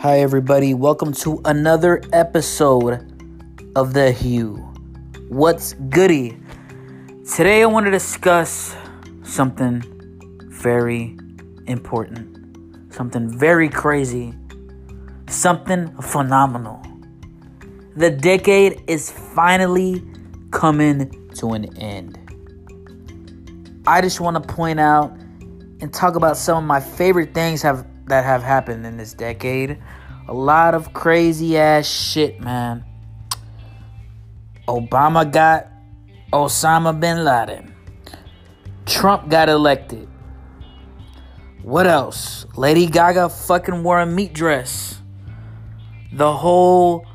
Hi, everybody. Welcome to another episode of The Hue. What's goody? Today, I want to discuss something very important, something very crazy, something phenomenal. The decade is finally coming to an end. I just want to point out and talk about some of my favorite things have that have happened in this decade. A lot of crazy ass shit, man. Obama got Osama bin Laden. Trump got elected. What else? Lady Gaga fucking wore a meat dress. The whole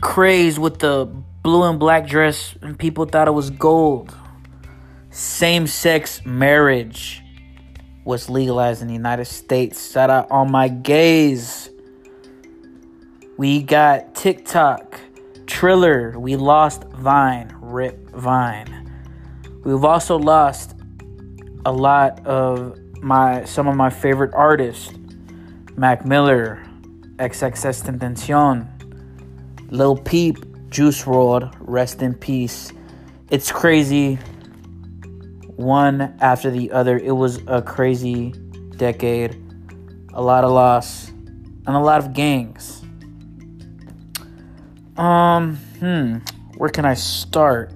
craze with the blue and black dress, and people thought it was gold. Same sex marriage was legalized in the United States. Shout out all my gays. We got TikTok, Triller. We lost Vine, Rip Vine. We've also lost a lot of my some of my favorite artists. Mac Miller, XXX Tentacion, Lil Peep, Juice WRLD, rest in peace. It's crazy one after the other. It was a crazy decade, a lot of loss, and a lot of gangs. Um, hmm, where can I start?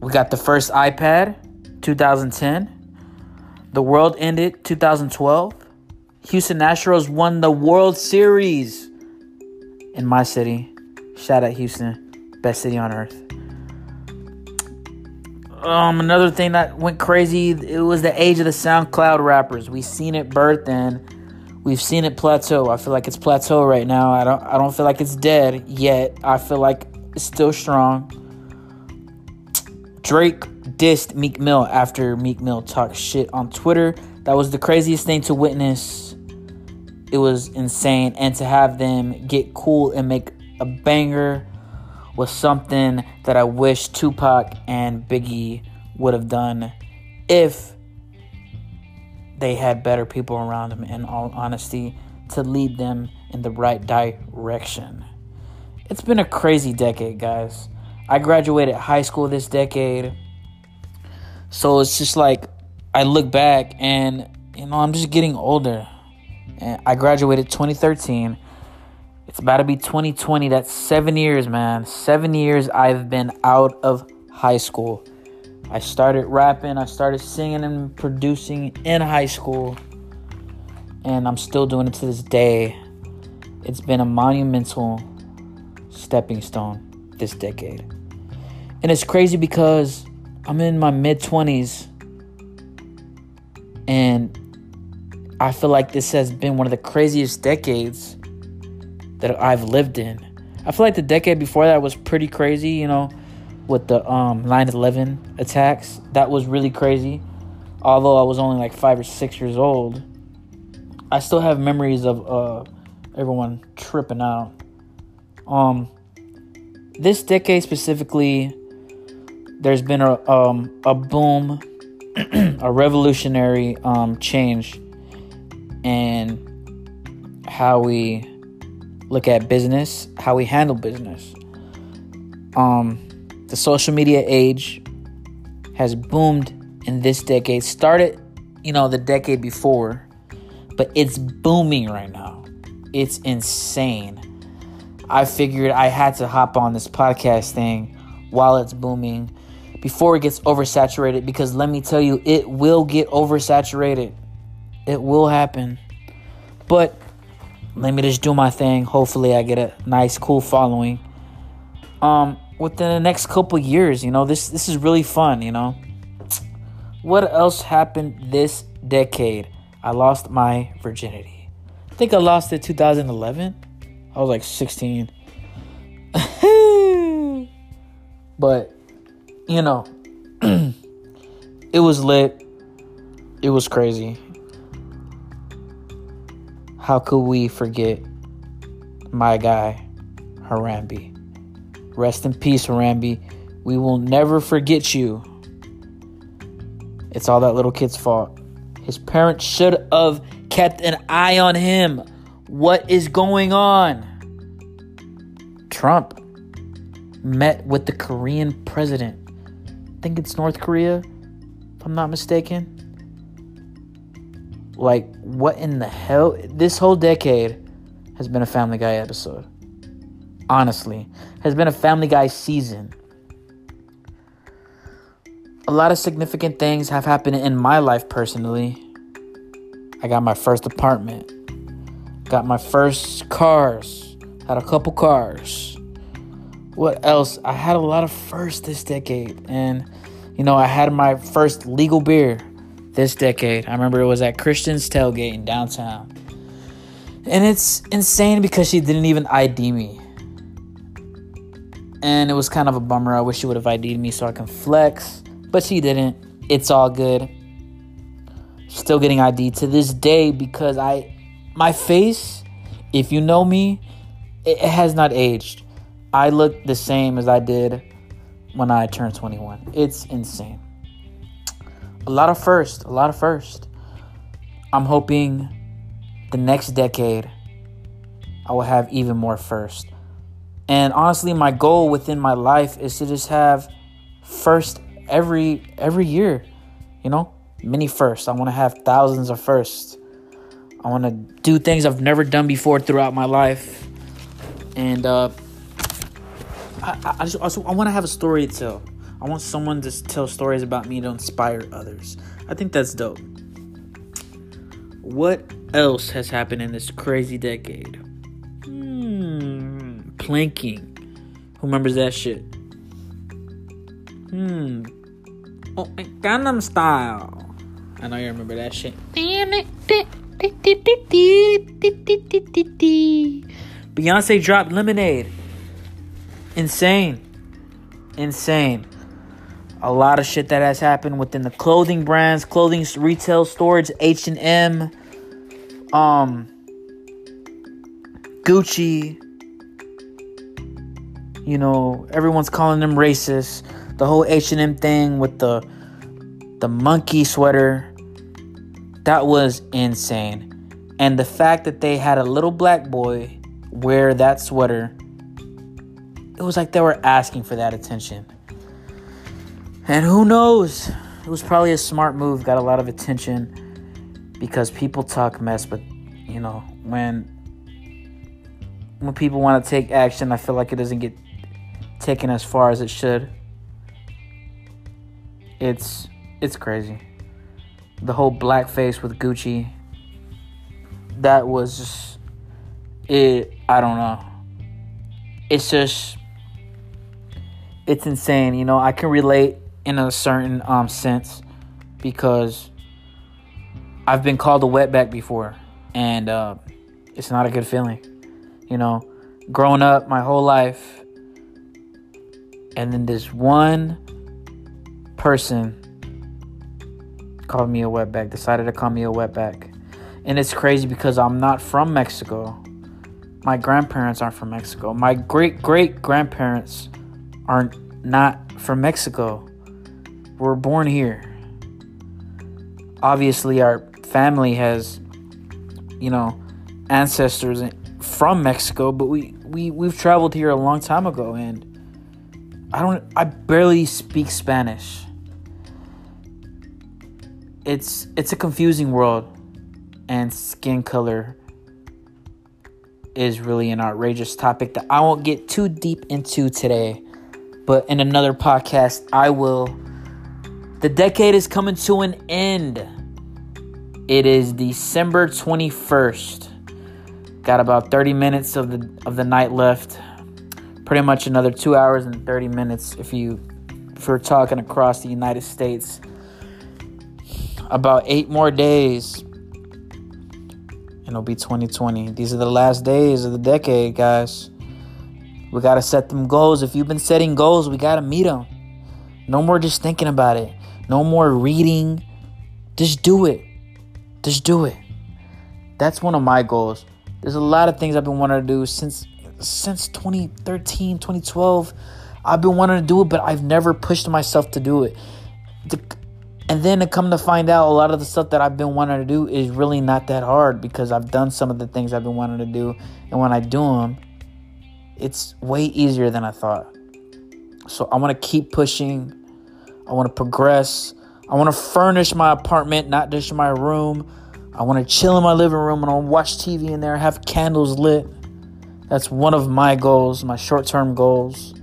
We got the first iPad, 2010. The world ended 2012. Houston Astros won the World Series in my city. Shout out Houston, best city on earth. Um, another thing that went crazy, it was the age of the SoundCloud rappers. We've seen it birth and we've seen it plateau. I feel like it's plateau right now. I don't I don't feel like it's dead yet. I feel like it's still strong. Drake dissed Meek Mill after Meek Mill talked shit on Twitter. That was the craziest thing to witness. It was insane. And to have them get cool and make a banger was something that I wish Tupac and Biggie would have done if they had better people around them, in all honesty, to lead them in the right direction. It's been a crazy decade, guys. I graduated high school this decade. So it's just like I look back and, you know, I'm just getting older. And I graduated 2013 it's about to be 2020. That's seven years, man. Seven years I've been out of high school. I started rapping, I started singing and producing in high school. And I'm still doing it to this day. It's been a monumental stepping stone this decade. And it's crazy because I'm in my mid 20s and I feel like this has been one of the craziest decades that I've lived in. I feel like the decade before that was pretty crazy, you know, with the um 9/11 attacks. That was really crazy. Although I was only like 5 or 6 years old, I still have memories of uh everyone tripping out. Um this decade specifically there's been a um a boom a revolutionary um change and how we look at business, how we handle business. Um, the social media age has boomed in this decade. Started, you know, the decade before, but it's booming right now. It's insane. I figured I had to hop on this podcast thing while it's booming before it gets oversaturated because let me tell you, it will get oversaturated. It will happen. But let me just do my thing. Hopefully, I get a nice, cool following. Um, within the next couple years, you know, this this is really fun. You know, what else happened this decade? I lost my virginity. I think I lost it 2011. I was like 16. but you know, it was lit. It was crazy. How could we forget my guy, Harambe? Rest in peace, Harambe. We will never forget you. It's all that little kid's fault. His parents should have kept an eye on him What is going on? Trump met with the Korean president. I think it's North Korea, if I'm not mistaken. Like, what in the hell? This whole decade has been a Family Guy episode. Honestly, has been a Family Guy season. A lot of significant things have happened in my life personally. I got my first apartment, got my first cars, had a couple cars. What else? I had a lot of firsts this decade, and you know, I had my first legal beer this decade. I remember it was at Christian's Tailgate in downtown. And it's insane because she didn't even ID me. And it was kind of a bummer. I wish she would have ID'd me so I can flex, but she didn't. It's all good. Still getting ID to this day because I, my face, if you know me, it has not aged. I look the same as I did when I turned 21. It's insane. A lot of first, a lot of first. I'm hoping the next decade I will have even more first. And honestly, my goal within my life is to just have first every every year. You know, many firsts. I want to have thousands of firsts. I want to do things I've never done before throughout my life. And uh, I, I just also I want to have a story to tell. I want someone to tell stories about me to inspire others. I think that's dope. What else has happened in this crazy decade? Hmm, planking. Who remembers that shit? Hmm. Oh, Gangnam Style. I know you remember that shit. Damn it. Beyonce dropped Lemonade. Insane. Insane. A lot of shit that has happened within the clothing brands, clothing retail storage, H&M, um Gucci. You know, everyone's calling them racist. The whole H&M thing with the the monkey sweater that was insane. And the fact that they had a little black boy wear that sweater it was like they were asking for that attention. And who knows? It was probably a smart move, got a lot of attention because people talk mess, but you know, when when people want to take action, I feel like it doesn't get taken as far as it should. It's it's crazy. The whole blackface with Gucci that was just it I don't know. It's just it's insane. You know, I can relate in a certain um sense because I've been called a wetback before, and uh, it's not a good feeling. You know, growing up my whole life, and then this one person called me a wetback, decided to call me a wetback. And it's crazy because I'm not from Mexico. My grandparents aren't from Mexico. My great great grandparents are not from Mexico. We're born here. Obviously, our family has, you know, ancestors from Mexico, but we, we, we've traveled here a long time ago and I don't I barely speak Spanish. It's it's a confusing world and skin color is really an outrageous topic that I won't get too deep into today. But in another podcast, I will. The decade is coming to an end. It is December 21st. Got about 30 minutes of the of the night left. Pretty much another 2 hours and 30 minutes if you if we're talking across the United States. About 8 more days. And it'll be 2020. These are the last days of the decade, guys. We got to set them goals. If you've been setting goals, we got to meet them. No more just thinking about it. No more reading. Just do it. Just do it. That's one of my goals. There's a lot of things I've been wanting to do since since 2013, 2012. I've been wanting to do it, but I've never pushed myself to do it. And then to come to find out, a lot of the stuff that I've been wanting to do is really not that hard because I've done some of the things I've been wanting to do. And when I do them, it's way easier than I thought. So I want to keep pushing. I want to progress. I want to furnish my apartment, not just my room. I want to chill in my living room and I'll watch TV in there, have candles lit. That's one of my goals, my short term goals.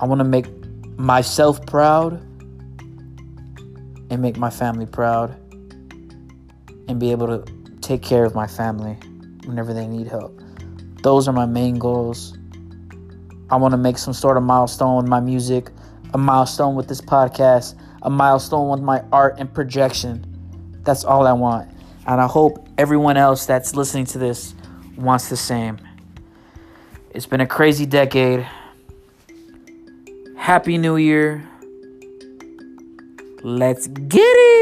I want to make myself proud and make my family proud and be able to take care of my family whenever they need help. Those are my main goals. I want to make some sort of milestone with my music, a milestone with this podcast, a milestone with my art and projection. That's all I want. And I hope everyone else that's listening to this wants the same. It's been a crazy decade. Happy New Year. Let's get it.